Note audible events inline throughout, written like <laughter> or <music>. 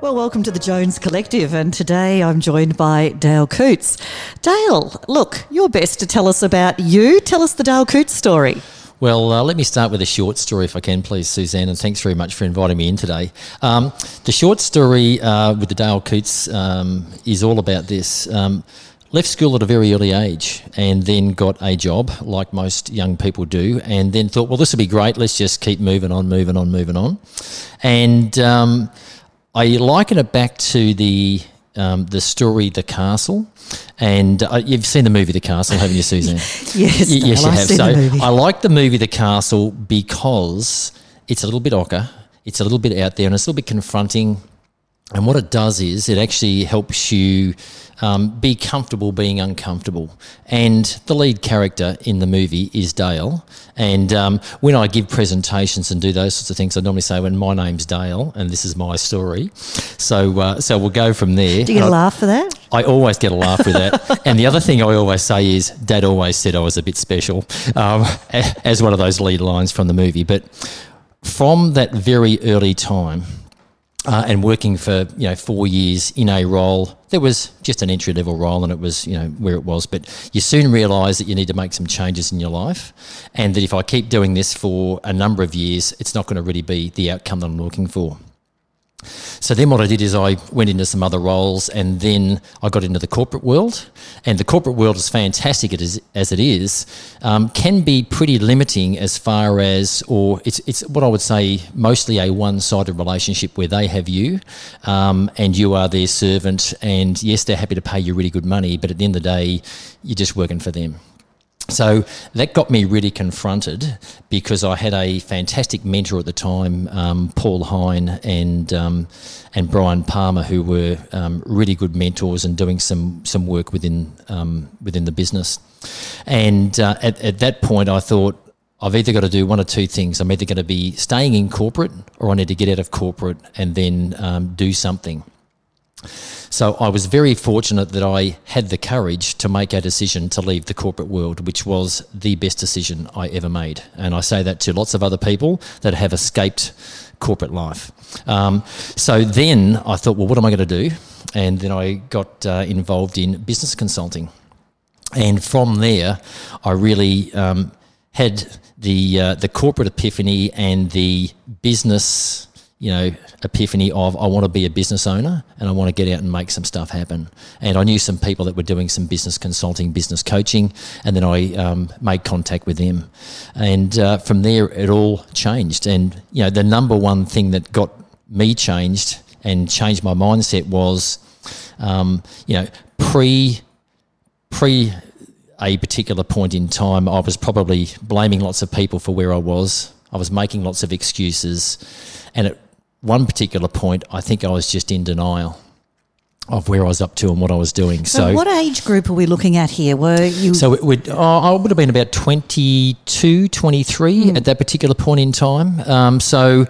Well, welcome to the Jones Collective, and today I'm joined by Dale Coutts. Dale, look, you're best to tell us about you. Tell us the Dale Coutts story. Well, uh, let me start with a short story, if I can, please, Suzanne, and thanks very much for inviting me in today. Um, the short story uh, with the Dale Coutts um, is all about this. Um, left school at a very early age and then got a job, like most young people do, and then thought, well, this would be great. Let's just keep moving on, moving on, moving on. And um, I liken it back to the um, the story The Castle. And uh, you've seen the movie The Castle, haven't you, Suzanne? <laughs> yes, Y- yes, you I've have. So. I like the movie The Castle because it's a little bit ochre, it's a little bit out there, and it's a little bit confronting. And what it does is it actually helps you um, be comfortable being uncomfortable. And the lead character in the movie is Dale. And um, when I give presentations and do those sorts of things, I normally say, "When my name's Dale, and this is my story." So, uh, so we'll go from there. Do you get a I- laugh for that? I always get a laugh with that. <laughs> and the other thing I always say is, Dad always said I was a bit special, um, as one of those lead lines from the movie. But from that very early time, uh, and working for you know four years in a role that was just an entry level role, and it was you know where it was. But you soon realise that you need to make some changes in your life, and that if I keep doing this for a number of years, it's not going to really be the outcome that I'm looking for. So then what I did is I went into some other roles and then I got into the corporate world. And the corporate world, as fantastic it is, as it is, um, can be pretty limiting as far as, or it's, it's what I would say mostly a one sided relationship where they have you um, and you are their servant. And yes, they're happy to pay you really good money, but at the end of the day, you're just working for them. So that got me really confronted because I had a fantastic mentor at the time, um, Paul Hine and um, and Brian Palmer, who were um, really good mentors and doing some some work within um, within the business. And uh, at, at that point, I thought. I've either got to do one or two things. I'm either going to be staying in corporate or I need to get out of corporate and then um, do something. So I was very fortunate that I had the courage to make a decision to leave the corporate world, which was the best decision I ever made. And I say that to lots of other people that have escaped corporate life. Um, so then I thought, well, what am I going to do? And then I got uh, involved in business consulting. And from there, I really um, had the uh, the corporate epiphany and the business, you know, epiphany of I want to be a business owner and I want to get out and make some stuff happen. And I knew some people that were doing some business consulting, business coaching, and then I um, made contact with them. And uh, from there, it all changed. And you know, the number one thing that got me changed and changed my mindset was, um, you know, pre pre a particular point in time, I was probably blaming lots of people for where I was. I was making lots of excuses. And at one particular point, I think I was just in denial of where I was up to and what I was doing. So, So, what age group are we looking at here? Were you? so it would, oh, I would have been about 22, 23 at that particular point in time. Um, so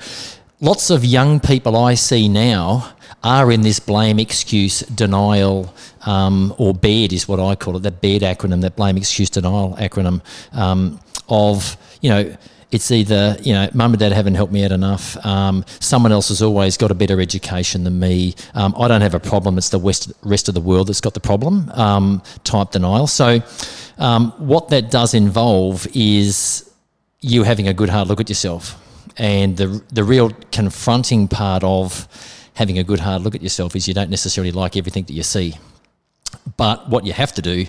lots of young people I see now are in this blame, excuse, denial, um, or BED is what I call it, that BED acronym, that blame, excuse, denial acronym um, of, you know, it's either, you know, mum and dad haven't helped me out enough. Um, someone else has always got a better education than me. Um, I don't have a problem. It's the west, rest of the world that's got the problem um, type denial. So, um, what that does involve is you having a good hard look at yourself. And the, the real confronting part of having a good hard look at yourself is you don't necessarily like everything that you see. But what you have to do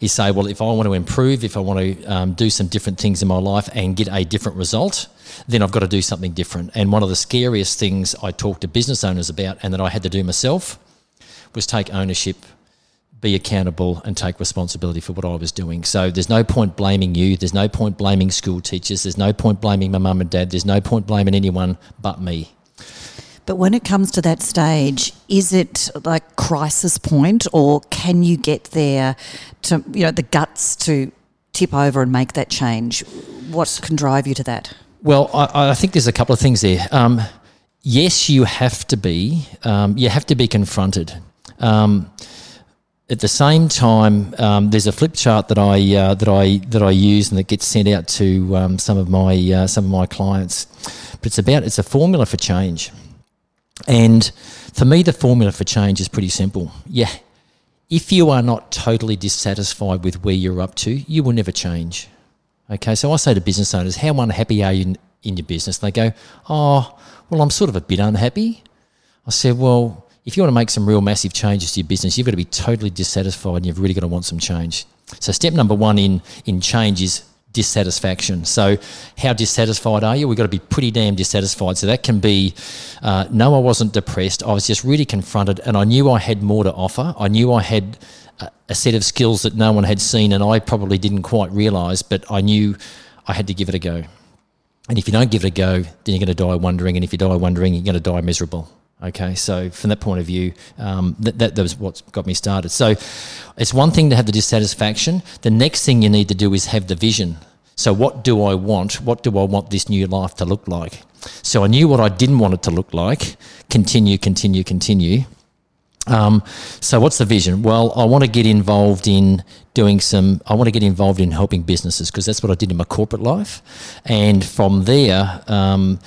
is say, well, if I want to improve, if I want to um, do some different things in my life and get a different result, then I've got to do something different. And one of the scariest things I talk to business owners about and that I had to do myself was take ownership, be accountable, and take responsibility for what I was doing. So there's no point blaming you. There's no point blaming school teachers. There's no point blaming my mum and dad. There's no point blaming anyone but me. But when it comes to that stage, is it like crisis point, or can you get there to you know the guts to tip over and make that change? What can drive you to that? Well, I, I think there's a couple of things there. Um, yes, you have to be. Um, you have to be confronted. Um, at the same time, um, there's a flip chart that I uh, that I that I use and that gets sent out to um, some of my uh, some of my clients. But it's about it's a formula for change. And for me, the formula for change is pretty simple. Yeah, if you are not totally dissatisfied with where you're up to, you will never change. Okay, so I say to business owners, how unhappy are you in, in your business? They go, oh, well, I'm sort of a bit unhappy. I said, well, if you want to make some real massive changes to your business, you've got to be totally dissatisfied and you've really got to want some change. So step number one in in change is dissatisfaction. So how dissatisfied are you? We've got to be pretty damn dissatisfied. So that can be, uh, no, I wasn't depressed. I was just really confronted, and I knew I had more to offer. I knew I had a, a set of skills that no one had seen, and I probably didn't quite realise. But I knew I had to give it a go. And if you don't give it a go, then you're going to die wondering. And if you die wondering, you're going to die miserable. Okay, so from that point of view, um, that, that, that was what got me started. So it's one thing to have the dissatisfaction. The next thing you need to do is have the vision. So, what do I want? What do I want this new life to look like? So, I knew what I didn't want it to look like continue, continue, continue. Um, so, what's the vision? Well, I want to get involved in doing some, I want to get involved in helping businesses because that's what I did in my corporate life. And from there, um,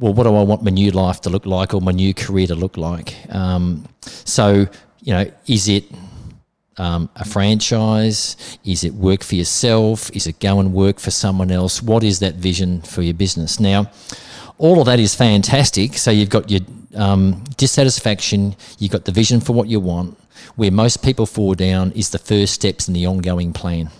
well, what do I want my new life to look like or my new career to look like? Um, so, you know, is it um, a franchise? Is it work for yourself? Is it go and work for someone else? What is that vision for your business? Now, all of that is fantastic. So you've got your um, dissatisfaction, you've got the vision for what you want. Where most people fall down is the first steps in the ongoing plan.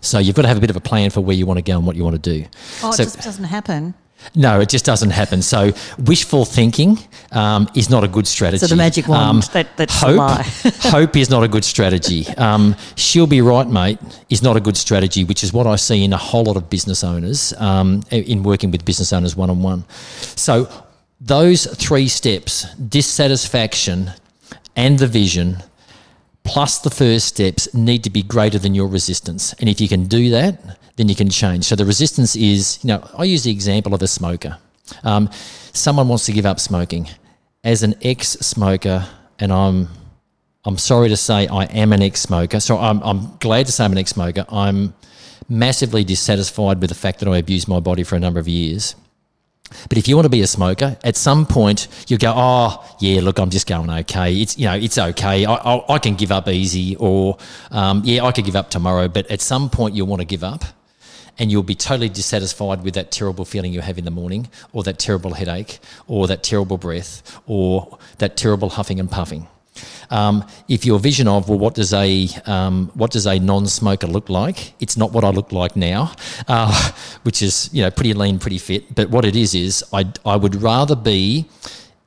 So you've got to have a bit of a plan for where you want to go and what you want to do. Oh, so, it just doesn't happen. No, it just doesn't happen. So wishful thinking um, is not a good strategy. So the magic wand, um, that, that's hope, <laughs> hope is not a good strategy. Um, she'll be right, mate, is not a good strategy, which is what I see in a whole lot of business owners um, in working with business owners one on one. So those three steps, dissatisfaction and the vision, plus the first steps need to be greater than your resistance. And if you can do that, then you can change. So the resistance is, you know, I use the example of a smoker. Um, someone wants to give up smoking. As an ex-smoker, and I'm, I'm sorry to say I am an ex-smoker. So I'm, I'm glad to say I'm an ex-smoker. I'm massively dissatisfied with the fact that I abused my body for a number of years. But if you want to be a smoker, at some point you go, oh yeah, look, I'm just going okay. It's you know, it's okay. I, I, I can give up easy, or um, yeah, I could give up tomorrow. But at some point you'll want to give up, and you'll be totally dissatisfied with that terrible feeling you have in the morning, or that terrible headache, or that terrible breath, or that terrible huffing and puffing. Um, if your vision of well, what does a um, what does a non-smoker look like? It's not what I look like now, uh, <laughs> which is you know pretty lean, pretty fit. But what it is is I I would rather be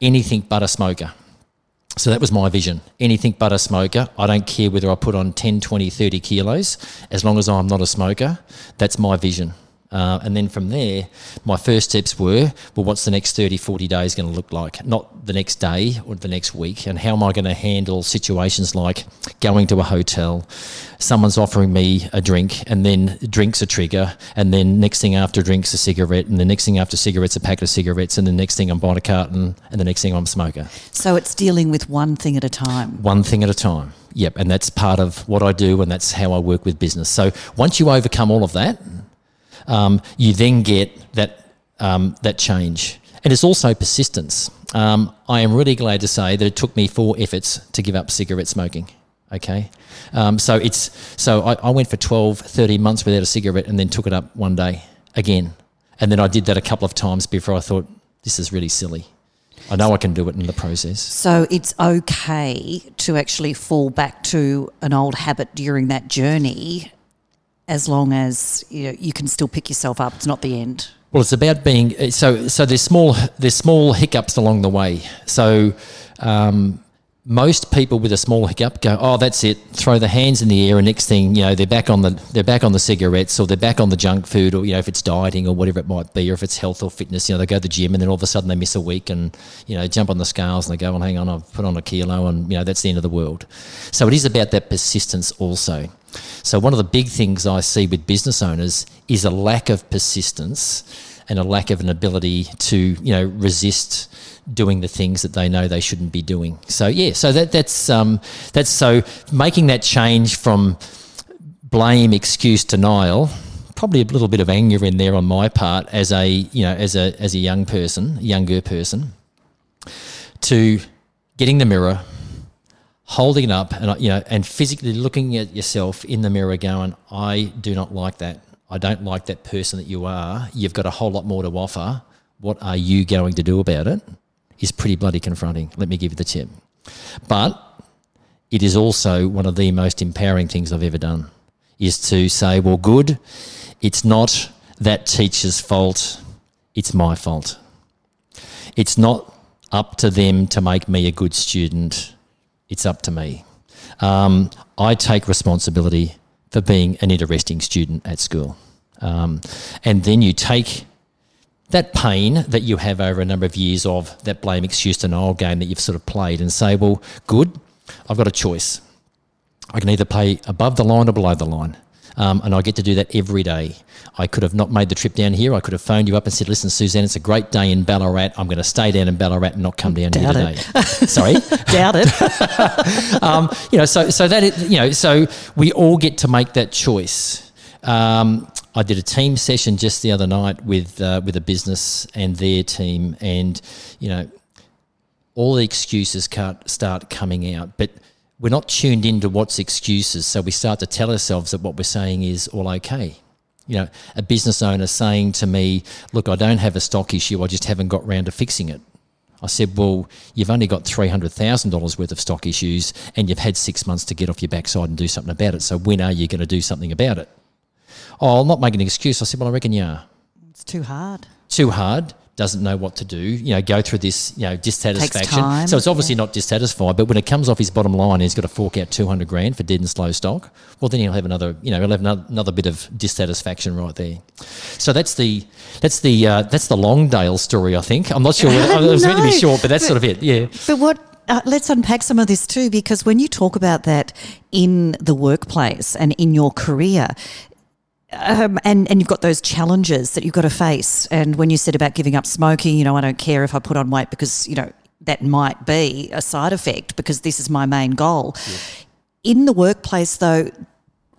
anything but a smoker. So that was my vision. Anything but a smoker. I don't care whether I put on 10, 20, 30 kilos, as long as I'm not a smoker. That's my vision. Uh, and then from there, my first steps were, well, what's the next 30, 40 days going to look like? Not the next day or the next week. And how am I going to handle situations like going to a hotel, someone's offering me a drink, and then drinks a trigger, and then next thing after drinks a cigarette, and the next thing after cigarettes a pack of cigarettes, and the next thing I'm buying a carton, and the next thing I'm a smoker. So it's dealing with one thing at a time. One thing at a time. Yep, and that's part of what I do, and that's how I work with business. So once you overcome all of that, um, you then get that um, that change. And it's also persistence. Um, I am really glad to say that it took me four efforts to give up cigarette smoking. Okay. Um, so it's so I, I, went for 12, 13 months without a cigarette and then took it up one day again. And then I did that a couple of times before I thought, this is really silly. I know I can do it in the process. So it's okay to actually fall back to an old habit during that journey as long as you, know, you can still pick yourself up. It's not the end. Well, it's about being so. So there's small there's small hiccups along the way. So um, most people with a small hiccup go, "Oh, that's it." Throw the hands in the air, and next thing you know, they're back on the they're back on the cigarettes, or they're back on the junk food, or you know, if it's dieting or whatever it might be, or if it's health or fitness, you know, they go to the gym, and then all of a sudden they miss a week, and you know, jump on the scales, and they go, "Well, hang on, I've put on a kilo," and you know, that's the end of the world. So it is about that persistence also. So, one of the big things I see with business owners is a lack of persistence and a lack of an ability to, you know, resist doing the things that they know they shouldn't be doing. So, yeah, so that, that's, um, that's so making that change from blame, excuse, denial probably a little bit of anger in there on my part as a you know as a as a young person, younger person. to getting the mirror, holding it up, and you know, and physically looking at yourself in the mirror, going, "I do not like that. I don't like that person that you are. You've got a whole lot more to offer. What are you going to do about it?" Is pretty bloody confronting. Let me give you the tip. But it is also one of the most empowering things I've ever done. Is to say, "Well, good. It's not that teacher's fault. It's my fault." It's not up to them to make me a good student. It's up to me. Um, I take responsibility for being an interesting student at school. Um, and then you take that pain that you have over a number of years of that blame, excuse, denial game that you've sort of played and say, well, good, I've got a choice. I can either play above the line or below the line. Um, and I get to do that every day. I could have not made the trip down here. I could have phoned you up and said, "Listen, Suzanne, it's a great day in Ballarat. I'm going to stay down in Ballarat and not come down Doubt here it. today." Sorry, <laughs> Doubt it. <laughs> um, you know, so so that you know, so we all get to make that choice. Um, I did a team session just the other night with uh, with a business and their team, and you know, all the excuses can't start coming out, but we're not tuned into what's excuses. So we start to tell ourselves that what we're saying is all okay. You know, a business owner saying to me, Look, I don't have a stock issue, I just haven't got round to fixing it. I said, Well, you've only got $300,000 worth of stock issues and you've had six months to get off your backside and do something about it. So when are you going to do something about it? Oh, I'll not make an excuse. I said, Well, I reckon you are. It's too hard. Too hard, doesn't know what to do, you know, go through this, you know, dissatisfaction. time, So it's obviously not dissatisfied, but when it comes off his bottom line, and he's got to fork out 200 grand for dead and slow stock. Well, then he'll have another, you know, he'll have another, another bit of dissatisfaction right there. So that's the, that's the, uh, that's the Longdale story, I think. I'm not sure, whether, it <laughs> was meant to be short, but that's but- sort of it, yeah. But what? Uh, let's unpack some of this too, because when you talk about that in the workplace and in your career, um, and and you've got those challenges that you've got to face. And when you said about giving up smoking, you know, I don't care if I put on weight because you know that might be a side effect because this is my main goal. In the workplace, though,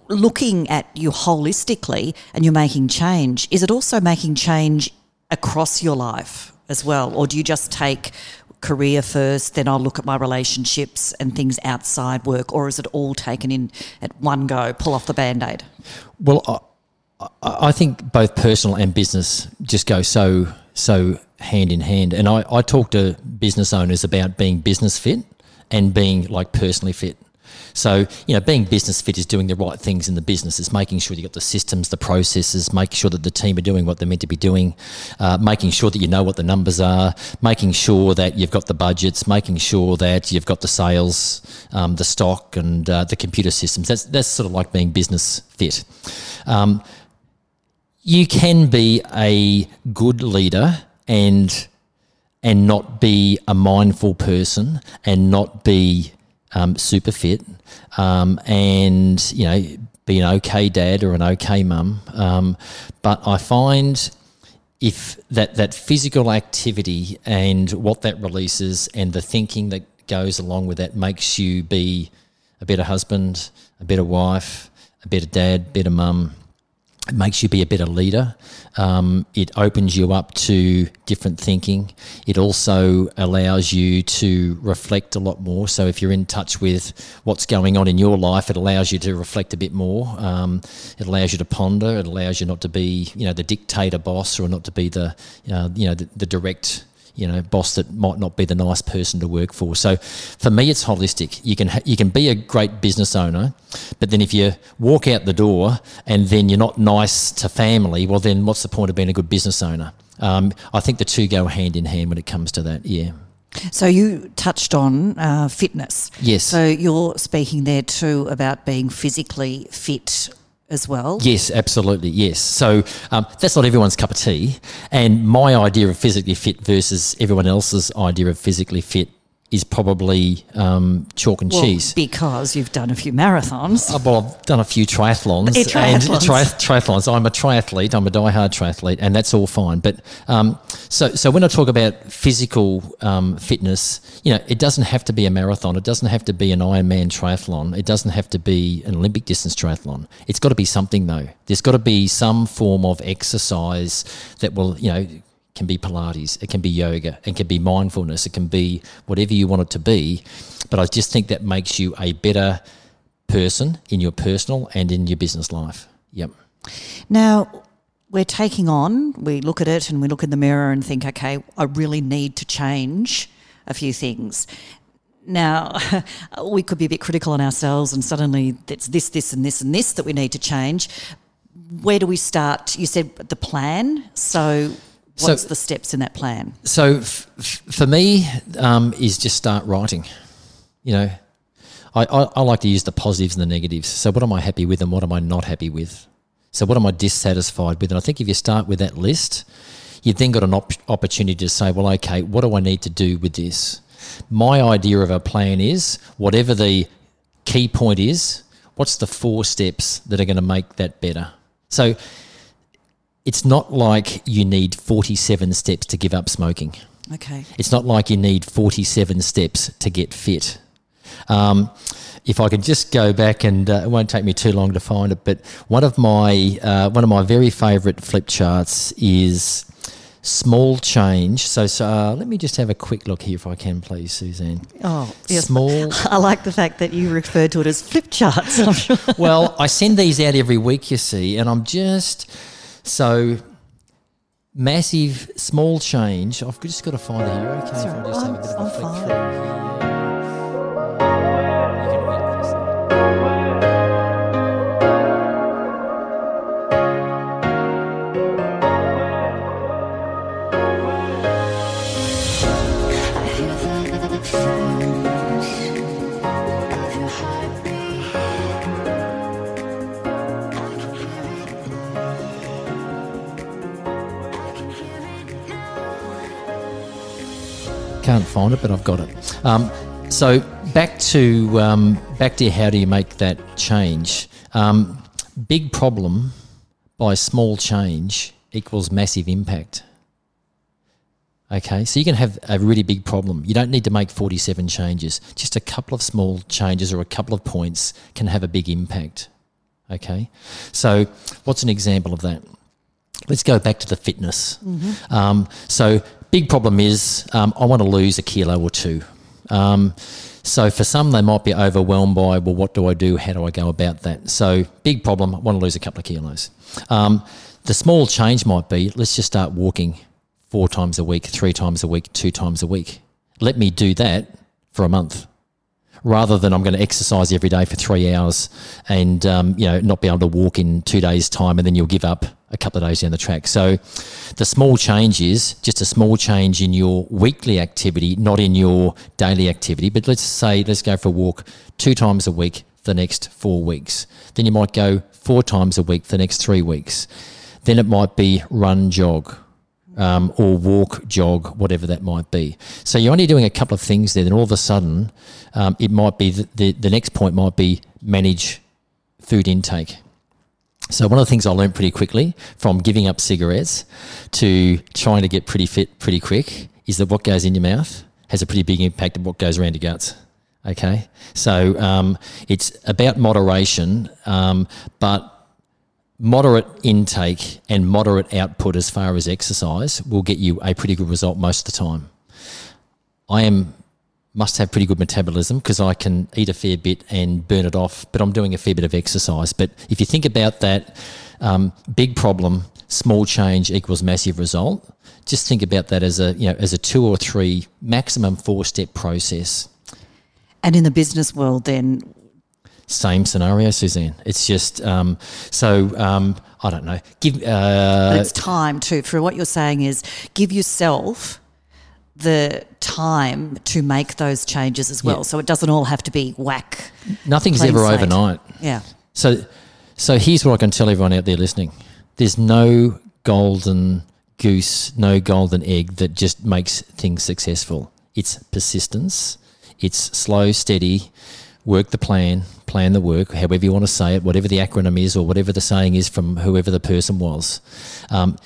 looking at you holistically and you're making change, is it also making change across your life as well? Or do you just take career first, then I'll look at my relationships and things outside work? Or is it all taken in at one go, pull off the band aid? Well, I, think both personal and business just go so so hand in hand. And I, I talk to business owners about being business fit and being like personally fit. So, you know, being business fit is doing the right things in the business. It's making sure you've got the systems, the processes, making sure that the team are doing what they're meant to be doing, uh, making sure that you know what the numbers are, making sure that you've got the budgets, making sure that you've got the sales, um, the stock, and uh, the computer systems. That's that's sort of like being business fit. Um, you can be a good leader and and not be a mindful person and not be um, super fit um, and you know be an okay dad or an okay mum um, but I find if that that physical activity and what that releases and the thinking that goes along with that makes you be a better husband, a better wife, a better dad, better mum. It makes you be a better leader. Um, it opens you up to different thinking. It also allows you to reflect a lot more. So if you're in touch with what's going on in your life, it allows you to reflect a bit more. Um, it allows you to ponder. It allows you not to be, you know, the dictator boss or not to be the, uh, you know, the, the direct you know, boss that might not be the nice person to work for. So for me, it's holistic. You can ha- you can be a great business owner, but then if you walk out the door and then you're not nice to family, well, then what's the point of being a good business owner? Um, I think the two go hand in hand when it comes to that. Yeah. So you touched on uh, fitness. Yes. So you're speaking there too about being physically fit as well. Yes, absolutely. Yes. So um, that's not everyone's cup of tea. And my idea of physically fit versus everyone else's idea of physically fit is probably um, chalk and Well, cheese. because you've done a few marathons. Uh, Well, I've done a few triathlons. And triathlons. tri- triathlons. I'm a triathlete. I'm a diehard triathlete, and that's all fine. But um, so, so when I talk about physical um, fitness, you know, it doesn't have to be a marathon. It doesn't have to be an Ironman triathlon. It doesn't have to be an Olympic distance triathlon. It's got to be something though. There's got to be some form of exercise that will, you know, can be Pilates, it can be yoga, it can be mindfulness, it can be whatever you want it to be. But I just think that makes you a better person in your personal and in your business life. Yep. Now, we're taking on, we look at it and we look in the mirror and think, okay, I really need to change a few things. Now, <laughs> we could be a bit critical on ourselves and suddenly it's this, this, and this, and this that we need to change. Where do we start? You said the plan. So, what's so, the steps in that plan? So, f- for me, um, is just start writing. You know, I, I, I like to use the positives and the negatives. So, what am I happy with and what am I not happy with? So, what am I dissatisfied with? And I think if you start with that list, you've then got an op- opportunity to say, well, okay, what do I need to do with this? My idea of a plan is whatever the key point is, what's the four steps that are going to make that better? So, it's not like you need 47 steps to give up smoking. Okay. It's not like you need 47 steps to get fit. Um, if I could just go back and uh, it won't take me too long to find it, but one of my uh, one of my very favourite flip charts is small change. So, so uh, let me just have a quick look here, if I can, please, Suzanne. Oh, yes. Small. <laughs> I like the fact that you refer to it as flip charts. <laughs> well, I send these out every week, you see, and I'm just so massive, small change. I've just got to find it here. Okay, Sorry, if I just I'm, have a bit of a flick through. Can't find it, but I've got it. Um, so back to um, back to how do you make that change? Um, big problem by small change equals massive impact. Okay, so you can have a really big problem. You don't need to make 47 changes. Just a couple of small changes or a couple of points can have a big impact. Okay, so what's an example of that? Let's go back to the fitness. Mm-hmm. Um, so big problem is um, I want to lose a kilo or two. Um, so for some, they might be overwhelmed by, well, what do I do? How do I go about that? So big problem. I want to lose a couple of kilos. Um, the small change might be, let's just start walking four times a week, three times a week, two times a week. Let me do that for a month rather than I'm going to exercise every day for three hours and um, you know not be able to walk in two days' time, and then you'll give up a couple of days down the track. So the small change is just a small change in your weekly activity, not in your daily activity. But let's say let's go for a walk two times a week for the next four weeks. Then you might go four times a week for the next three weeks. Then it might be run jog um, or walk, jog, whatever that might be. So you're only doing a couple of things there, then all of a sudden, um, it might be the, the, the next point might be manage food intake. So one of the things I learned pretty quickly from giving up cigarettes to trying to get pretty fit pretty quick is that what goes in your mouth has a pretty big impact on what goes around your guts. Okay, so um, it's about moderation, um, but moderate intake and moderate output as far as exercise will get you a pretty good result most of the time. I am must have pretty good metabolism because I can eat a fair bit and burn it off, but I'm doing a fair bit of exercise. But if you think about that um, big problem, small change equals massive result. Just think about that as a you know as a two or three maximum four step process. And in the business world, then same scenario, Suzanne. It's just um, so um, I don't know. Give. Uh, but it's time too. For what you're saying is, give yourself the time to make those changes as well. Yeah. So it doesn't all have to be whack. Nothing's ever slate. overnight. Yeah. So, so here's what I can tell everyone out there listening: there's no golden goose, no golden egg that just makes things successful. It's persistence. It's slow, steady work the plan, plan the work, however you want to say it, whatever the acronym is or whatever the saying is from whoever the person was. Um,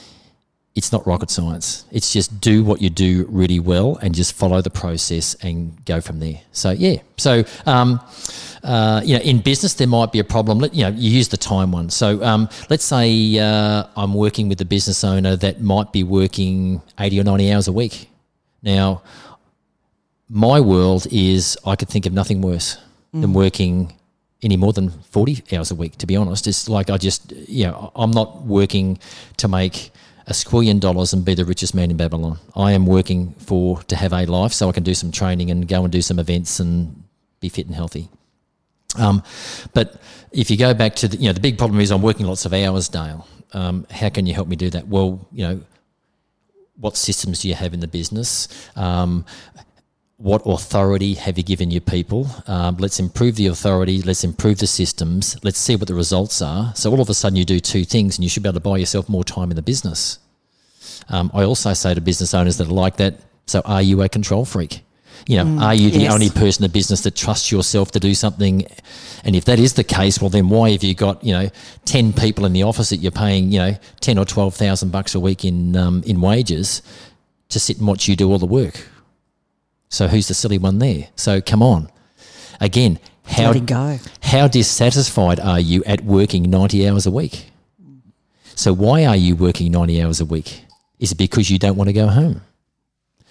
it's not rocket science. It's just do what you do really well and just follow the process and go from there. So yeah. So um, uh, you know, in business there might be a problem. Let, you know, you use the time one. So um, let's say uh, I'm working with a business owner that might be working eighty or ninety hours a week. Now, my world is I could think of nothing worse mm. than working any more than 40 hours a week, to be honest. It's like I just, you know, I'm not working to make a squillion dollars and be the richest man in Babylon. I am working for to have a life so I can do some training and go and do some events and be fit and healthy. Um, but if you go back to the, you know the big problem is I'm working lots of hours, Dale. Um, how can you help me do that? Well, you know, what systems do you have in the business? Um, what authority have you given your people? Um, let's improve the authority. Let's improve the systems. Let's see what the results are. So all of a sudden, you do two things, and you should be able to buy yourself more time in the business. Um, I also say to business owners that are like that. So, are you a control freak? You know, mm, are you the yes. only person in the business that trusts yourself to do something? And if that is the case, well, then why have you got you know ten people in the office that you're paying you know ten or twelve thousand bucks a week in um, in wages to sit and watch you do all the work? So who's the silly one there? So come on. Again, how, go. how dissatisfied are you at working 90 hours a week? So why are you working 90 hours a week? Is it because you don't want to go home?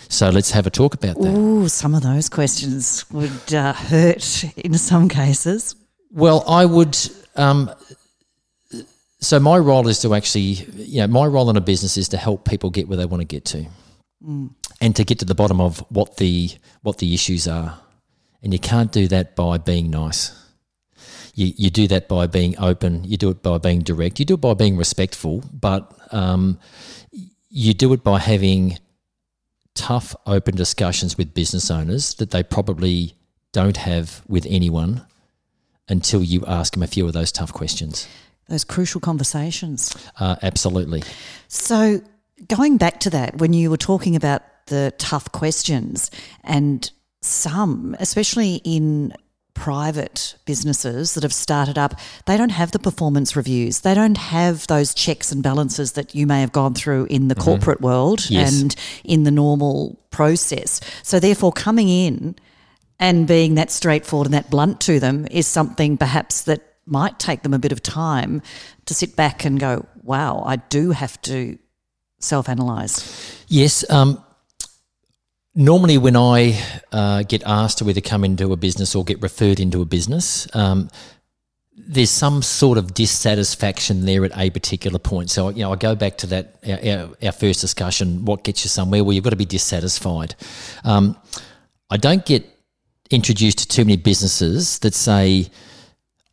So let's have a talk about that. Ooh, some of those questions would uh, hurt in some cases. Well, I would. Um, so my role is to actually, you know, my role in a business is to help people get where they want to get to. Mm and to get to the bottom of what the what the issues are. And you can't do that by being nice. You, you do that by being open. You do it by being direct. You do it by being respectful, but um, you do it by having tough, open discussions with business owners that they probably don't have with anyone until you ask them a few of those tough questions. Those crucial conversations. Uh, absolutely. So, going back to that, when you were talking about the tough questions. And some, especially in private businesses that have started up, they don't have the performance reviews. They don't have those checks and balances that you may have gone through in the mm-hmm. corporate world yes. and in the normal process. So, therefore, coming in and being that straightforward and that blunt to them is something perhaps that might take them a bit of time to sit back and go, wow, I do have to self analyze. Yes. Um, Normally, when I uh, get asked to either come into a business or get referred into a business, um, there's some sort of dissatisfaction there at a particular point. So, you know, I go back to that our, our first discussion: what gets you somewhere? Well, you've got to be dissatisfied. Um, I don't get introduced to too many businesses that say,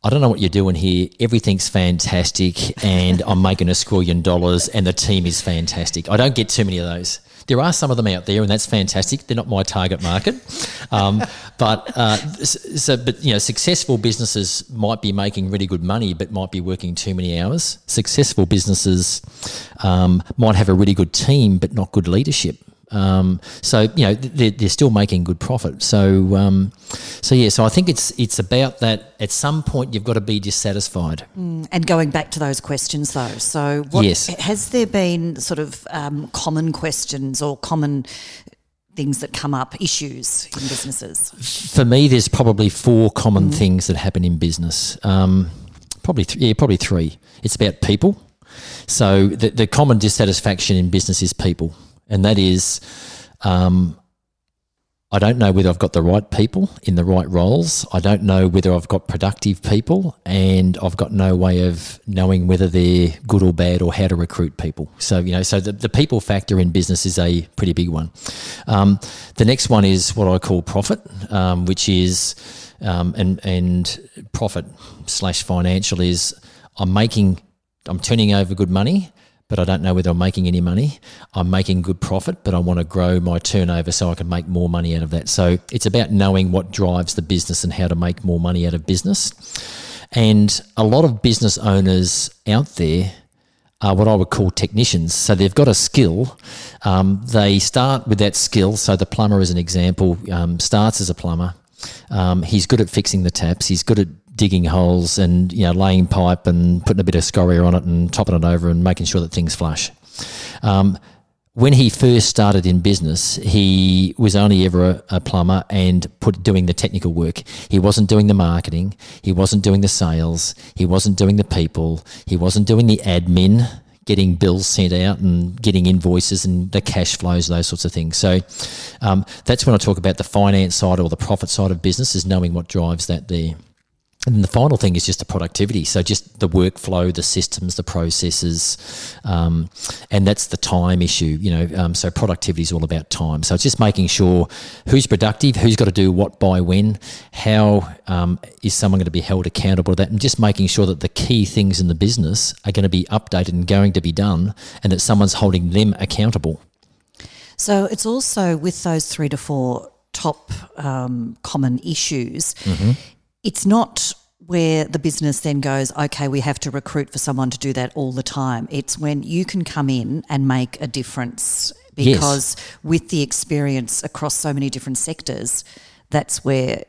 I don't know what you're doing here. Everything's fantastic, and I'm making a squillion dollars, and the team is fantastic. I don't get too many of those. There are some of them out there, and that's fantastic. They're not my target market, um, but uh, so but you know, successful businesses might be making really good money, but might be working too many hours. Successful businesses um, might have a really good team, but not good leadership. Um, so you know they're, they're, still making good profit. So um, so yeah. So I think it's it's about that. At some point, you've got to be dissatisfied. Mm, and going back to those questions, though. So what, yes, has there been sort of um, common questions or common things that come up, issues in businesses? For me, there's probably four common mm. things that happen in business. Um, probably th- yeah, probably three. It's about people. So the, the common dissatisfaction in business is people and that is um, I don't know whether I've got the right people in the right roles. I don't know whether I've got productive people, and I've got no way of knowing whether they're good or bad or how to recruit people. So, you know, so the, the people factor in business is a pretty big one. Um, the next one is what I call profit, um, which is, um, and, and profit slash financial is I'm making, I'm turning over good money but I don't know whether I'm making any money. I'm making good profit, but I want to grow my turnover so I can make more money out of that. So it's about knowing what drives the business and how to make more money out of business. And a lot of business owners out there are what I would call technicians. So they've got a skill. Um, they start with that skill. So the plumber, as an example, um, starts as a plumber. Um, he's good at fixing the taps. He's good at digging holes and you know laying pipe and putting a bit of scoria on it and topping it over and making sure that things flush. Um, when he first started in business, he was only ever a, a, plumber and put doing the technical work. He wasn't doing the marketing. He wasn't doing the sales. He wasn't doing the people. He wasn't doing the admin, getting bills sent out and getting invoices and the cash flows, those sorts of things. So um, that's when I talk about the finance side or the profit side of business is knowing what drives that there. And the final thing is just the productivity. So just the workflow, the systems, the processes, um, and that's the time issue. You know, um, so productivity is all about time. So it's just making sure who's productive, who's got to do what by when, how um, is someone going to be held accountable to that, and just making sure that the key things in the business are going to be updated and going to be done, and that someone's holding them accountable. So it's also with those three to four top um, common issues. Mm-hmm it's not where the business then goes, okay, we have to recruit for someone to do that all the time. It's when you can come in and make a difference because yes. with the experience across so many different sectors, that's where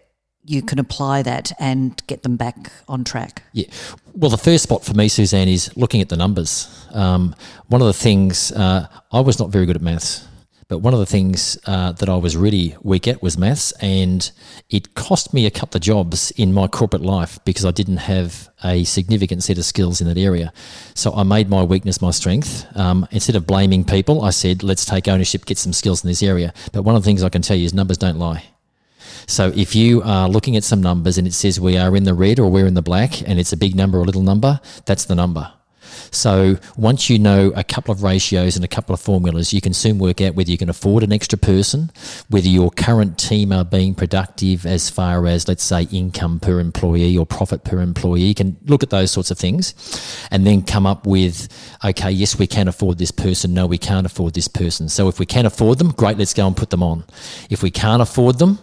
you can apply that and get them back on track. Yeah. Well, the first spot for me, Suzanne, is looking at the numbers. Um, one of the things, uh, I was not very good at maths. But one of the things uh, that I was really weak at was maths, and it cost me a couple of jobs in my corporate life because I didn't have a significant set of skills in that area. So I made my weakness my strength. Um, instead of blaming people, I said, let's take ownership, get some skills in this area. But one of the things I can tell you is numbers don't lie. So if you are looking at some numbers and it says we are in the red or we're in the black and it's a big number or a little number, that's the number. So once you know a couple of ratios and a couple of formulas, you can soon work out whether you can afford an extra person, whether your current team are being productive as far as, let's say, income per employee or profit per employee. You can look at those sorts of things and then come up with, okay, yes, we can afford this person. No, we can't afford this person. So if we can afford them, great, let's go and put them on. If we can't afford them,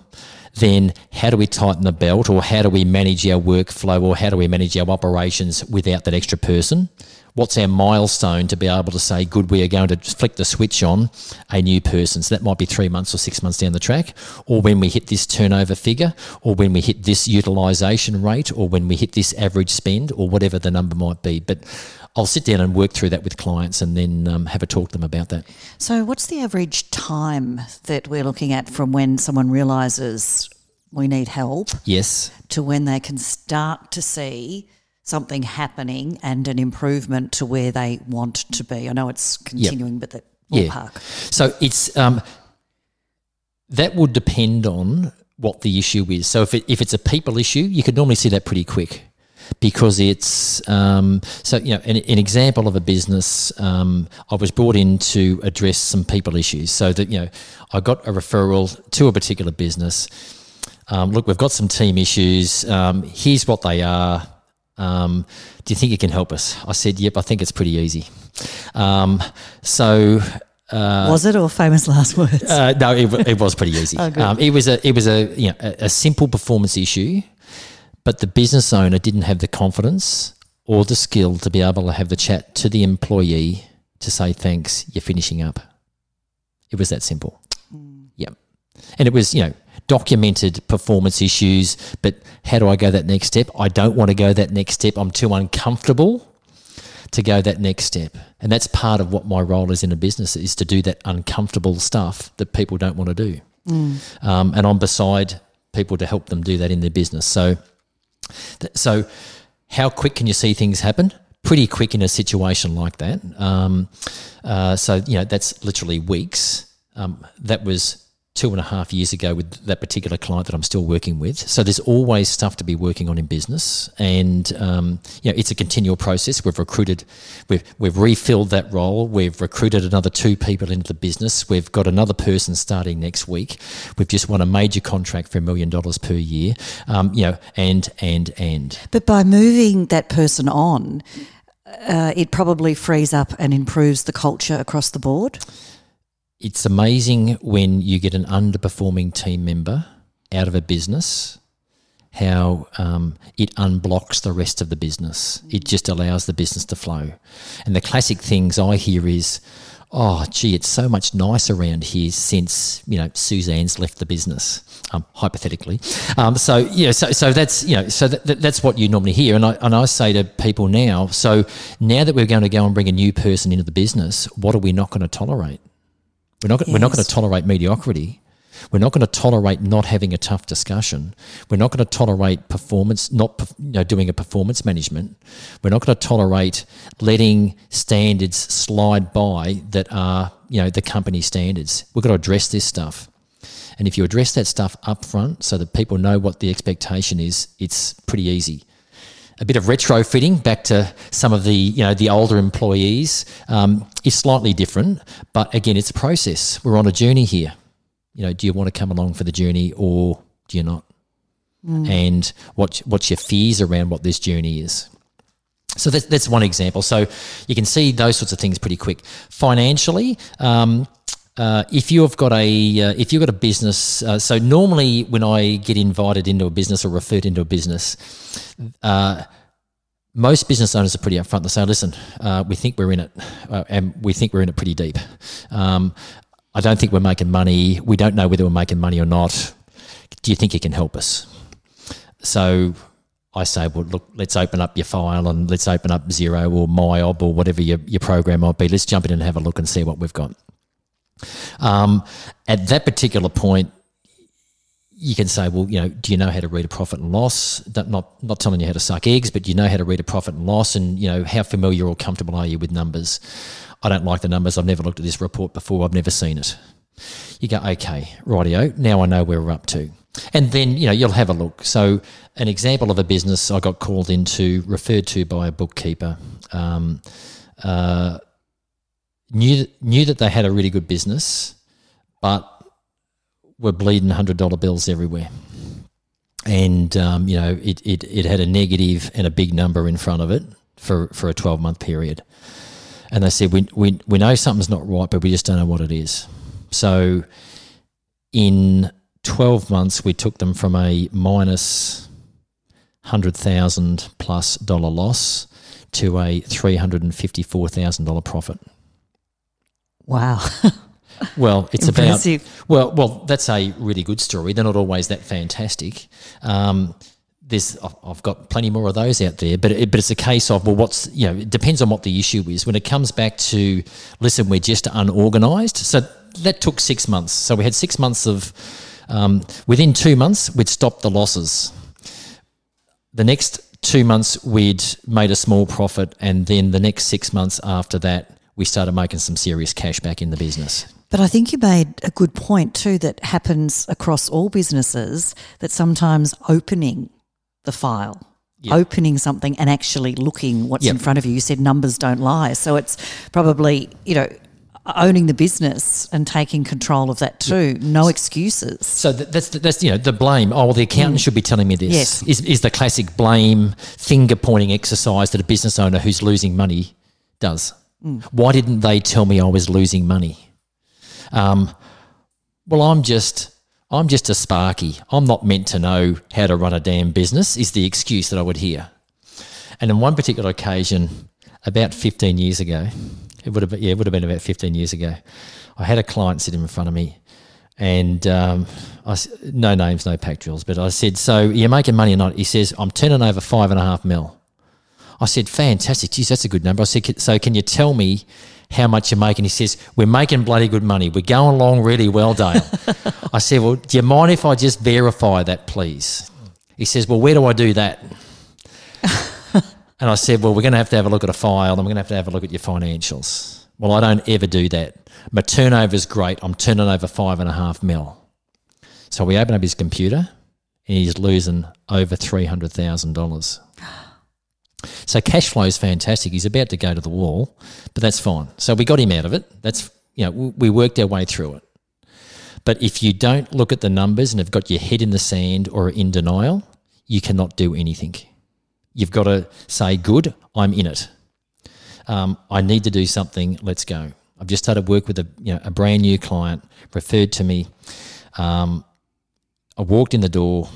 then how do we tighten the belt or how do we manage our workflow or how do we manage our operations without that extra person? What's our milestone to be able to say, good, we are going to flick the switch on a new person. So that might be three months or six months down the track, or when we hit this turnover figure, or when we hit this utilisation rate, or when we hit this average spend, or whatever the number might be. But I'll sit down and work through that with clients and then um, have a talk to them about that. So, what's the average time that we're looking at from when someone realises we need help? Yes. To when they can start to see something happening and an improvement to where they want to be. I know it's continuing, yep. but that ballpark. Yeah. So it's um, that would depend on what the issue is. So if it, if it's a people issue, you could normally see that pretty quick because it's um, so you know an, an, example of a business um, I was brought in to address some people issues so that you know I got a referral to a particular business um, look we've got some team issues um, here's what they are um, do you think it can help us? I said, Yep, I think it's pretty easy. Um, so. Uh, was it or famous last words? Uh, no, it, it, was pretty easy. <laughs> oh, um, it was a it was a you know a, a simple performance issue, but the business owner didn't have the confidence or the skill to be able to have the chat to the employee to say thanks. You're finishing up. It was that simple. Mm. Yeah, and it was you know documented performance issues, but how do I go that next step? I don't want to go that next step. I'm too uncomfortable to go that next step. And that's part of what my role is in a business is to do that uncomfortable stuff that people don't want to do. Mm. Um, and I'm beside people to help them do that in their business. So, so how quick can you see things happen? Pretty quick in a situation like that. Um, uh, so you know that's literally weeks. Um, that was two and a half years ago with that particular client that I'm still working with. So there's always stuff to be working on in business, and um, you know it's a continual process. We've recruited, we've we've refilled that role. We've recruited another two people into the business. We've got another person starting next week. We've just won a major contract for a million dollars per year. Um, you know, and and and. But by moving that person on. Uh, it probably frees up and improves the culture across the board it's amazing when you get an underperforming team member out of a business how um, it unblocks the rest of the business. It just allows the business to flow. And the classic things I hear is, oh, gee, it's so much nicer around here since you know Suzanne's left the business. Um, hypothetically, um, so yeah, so, so that's you know, so that, that's what you normally hear, and I and I say to people now, so now that we're going to go and bring a new person into the business, what are we not going to tolerate? We're not yes. we're not going to tolerate mediocrity. We're not going to tolerate not having a tough discussion. We're not going to tolerate performance, not you know, doing a performance management. We're not going to tolerate letting standards slide by that are you know the company standards. We've got to address this stuff. And if you address that stuff up front so that people know what the expectation is, it's pretty easy. A bit of retrofitting back to some of the you know the older employees um, is slightly different, but again, it's a process. We're on a journey here you know, do you want to come along for the journey or do you not? Mm. And what what's your fears around what this journey is? So that's, that's one example. So you can see those sorts of things pretty quick. Financially, um, uh, if you've got a uh, if you've got a business, uh, so normally when I get invited into a business or referred into a business, uh, most business owners are pretty upfront. They say, "Listen, uh, we think we're in it, and we think we're in it pretty deep. Um, I don't think we're making money. We don't know whether we're making money or not. Do you think you can help us? So I say, well, look, let's open up your file and let's open up Xero or MYOB or whatever your, your program might be. Let's jump in and have a look and see what we've got. Um, at that particular point, you can say, well, you know, do you know how to read a profit and loss? Not not telling you how to suck eggs, but you know how to read a profit and loss, and you know how familiar or comfortable are you with numbers? I don't like the numbers. I've never looked at this report before. I've never seen it. You go, okay, rightio. Now I know where we're up to. And then, you know, you'll have a look. So, an example of a business I got called into, referred to by a bookkeeper, um, uh, knew, knew that they had a really good business, but were bleeding $100 bills everywhere. And, um, you know, it, it, it had a negative and a big number in front of it for, for a 12 month period and they said, we, we, we know something's not right, but we just don't know what it is. So in 12 months, we took them from a minus 100,000 plus dollar loss to a $354,000 profit. Wow. <laughs> Well, it's Impressive. about well, well. That's a really good story. They're not always that fantastic. Um, there's I've got plenty more of those out there, but it, but it's a case of well, what's you know it depends on what the issue is. When it comes back to listen, we're just unorganised. So that took six months. So we had six months of um, within two months we'd stopped the losses. The next two months we'd made a small profit, and then the next six months after that we started making some serious cash back in the business. But I think you made a good point too that happens across all businesses that sometimes opening the file. Yep. Opening something and actually looking what's yep. in front of you. You said numbers don't lie. So it's probably, you know, owning the business and taking control of that too. Yep. No excuses. So that's that's you know the blame. Oh, well, the accountant mm. should be telling me this. Yes. Is is the classic blame finger pointing exercise that a business owner who's losing money does. Mm. Why didn't they tell me I was losing money? Um, well, I'm just I'm just a sparky. I'm not meant to know how to run a damn business, is the excuse that I would hear. And on one particular occasion, about 15 years ago, it would have been, yeah, it would have been about 15 years ago, I had a client sitting in front of me and um, I, no names, no pack drills, but I said, so you're making money or not? He says, I'm turning over five and a half mil. I said, fantastic. Geez, that's a good number. I said, so can you tell me how much you're making. He says, We're making bloody good money. We're going along really well, Dale. <laughs> I said, Well, do you mind if I just verify that, please? He says, Well, where do I do that? <laughs> and I said, Well, we're going to have to have a look at a file and we're going to have to have a look at your financials. Well, I don't ever do that. My turnover is great. I'm turning over five and a half mil. So we open up his computer and he's losing over $300,000. So cash flow is fantastic. He's about to go to the wall, but that's fine. So we got him out of it. That's you know we worked our way through it. But if you don't look at the numbers and have got your head in the sand or in denial, you cannot do anything. You've got to say, "Good, I'm in it. Um, I need to do something. Let's go." I've just started work with a you know a brand new client referred to me. Um, I walked in the door.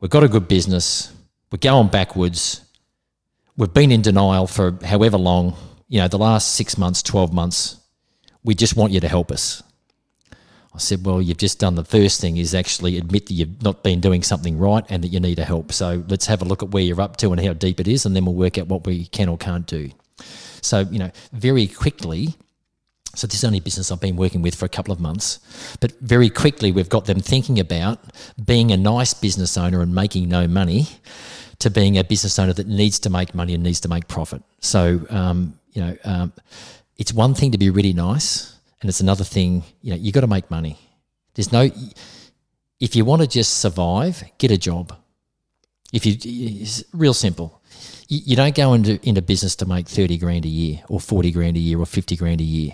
We've got a good business. We're going backwards we've been in denial for however long, you know, the last six months, 12 months. we just want you to help us. I said, well, you've just done the first thing is actually admit that you've not been doing something right and that you need a help. So let's have a look at where you're up to and how deep it is, and then we'll work out what we can or can't do. So, you know, very quickly, so this is only business I've been working with for a couple of months, but very quickly we've got them thinking about being a nice business owner and making no money to being a business owner that needs to make money and needs to make profit. So, um, you know, um, it's one thing to be really nice and it's another thing, you know, you got to make money. There's no, if you want to just survive, get a job. If you, it's real simple. You, you don't go into, into business to make 30 grand a year or 40 grand a year or 50 grand a year.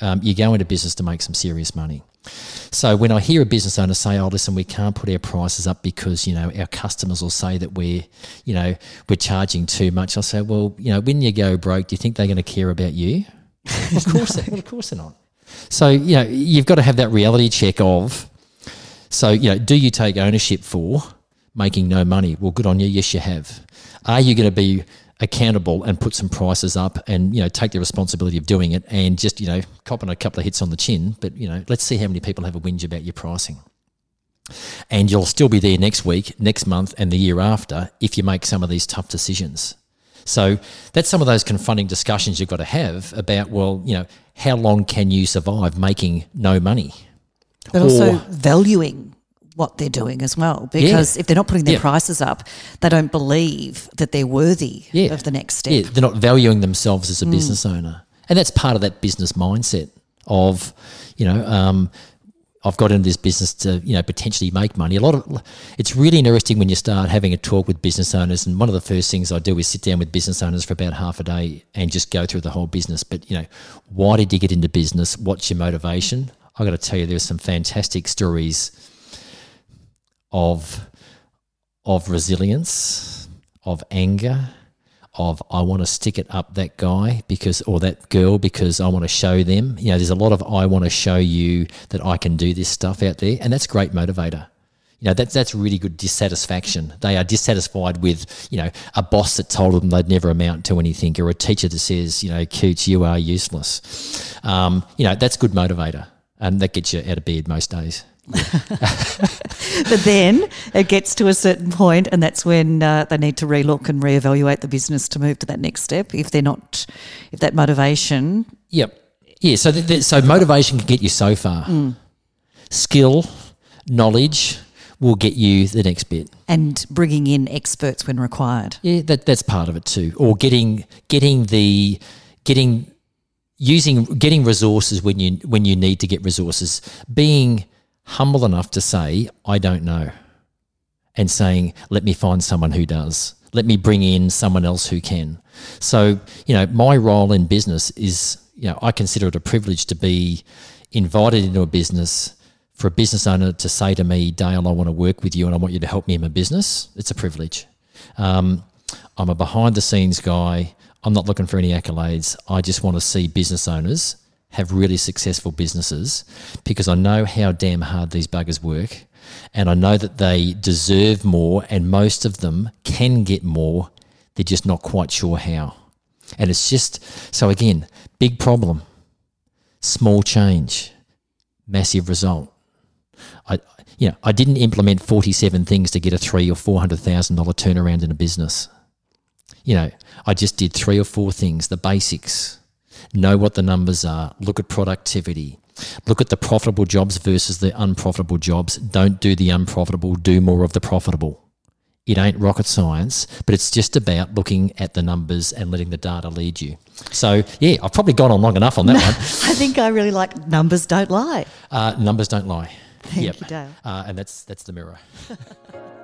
Um, you go into business to make some serious money. So when I hear a business owner say, "Oh, listen, we can't put our prices up because you know our customers will say that we're, you know, we're charging too much," I'll say, "Well, you know, when you go broke, do you think they're going to care about you?" <laughs> of course, they, well, of course they're not. So you know, you've got to have that reality check of. So you know, do you take ownership for making no money? Well, good on you. Yes, you have. Are you going to be accountable and put some prices up and you know take the responsibility of doing it and just you know copping a couple of hits on the chin. But you know let's see how many people have a whinge about your pricing. And you'll still be there next week next month and the year after if you make some of these tough decisions. So that's some of those confronting discussions you've got to have about well you know how long can you survive making no money? But also valuing what they're doing as well. Because yeah. if they're not putting their yeah. prices up, they don't believe that they're worthy yeah. of the next step. Yeah, they're not valuing themselves as a mm. business owner. And that's part of that business mindset of, you know, um, I've got into this business to, you know, potentially make money. A lot of it's really interesting when you start having a talk with business owners. And one of the first things I do is sit down with business owners for about half a day and just go through the whole business. But you know, why did you get into business? What's your motivation? I've got to tell you, there's some fantastic stories of of resilience, of anger, of I want to stick it up that guy because or that girl because I want to show them. You know, there's a lot of I want to show you that I can do this stuff out there, and that's great motivator. You know, that's that's really good dissatisfaction. They are dissatisfied with, you know, a boss that told them they'd never amount to anything, or a teacher that says, you know, Coutts, you are useless. Um, you know, that's good motivator, and that gets you out of bed most days. <laughs> but then it gets to a certain point, and that's when uh, they need to relook and reevaluate the business to move to that next step. If they're not, if that motivation. Yep. Yeah. So, th- th- so motivation can get you so far. Mm. Skill, knowledge will get you the next bit. And bringing in experts when required. Yeah, that that's part of it too. Or getting getting the getting using getting resources when you when you need to get resources. Being humble enough to say, I don't know, and saying, let me find someone who does. Let me bring in someone else who can. So, you know, my role in business is, you know, I consider it a privilege to be invited into a business for a business owner to say to me, Dale, I want to work with you and I want you to help me in my business. It's a privilege. Um, I'm a behind the scenes guy. I'm not looking for any accolades. I just want to see business owners have really successful businesses because I know how damn hard these buggers work and I know that they deserve more and most of them can get more. They're just not quite sure how. And it's just so again, big problem, small change, massive result. I you know, I didn't implement 47 things to get a three or four hundred thousand dollar turnaround in a business. You know, I just did three or four things, the basics know what the numbers are, look at productivity, look at the profitable jobs versus the unprofitable jobs. Don't do the unprofitable, do more of the profitable. It ain't rocket science, but it's just about looking at the numbers and letting the data lead you. So, yeah, I've probably gone on long enough on that one. <laughs> I think I really like numbers don't lie. Uh, numbers don't lie. Thank yep. you, Dale. Uh, and that's that's the mirror. <laughs>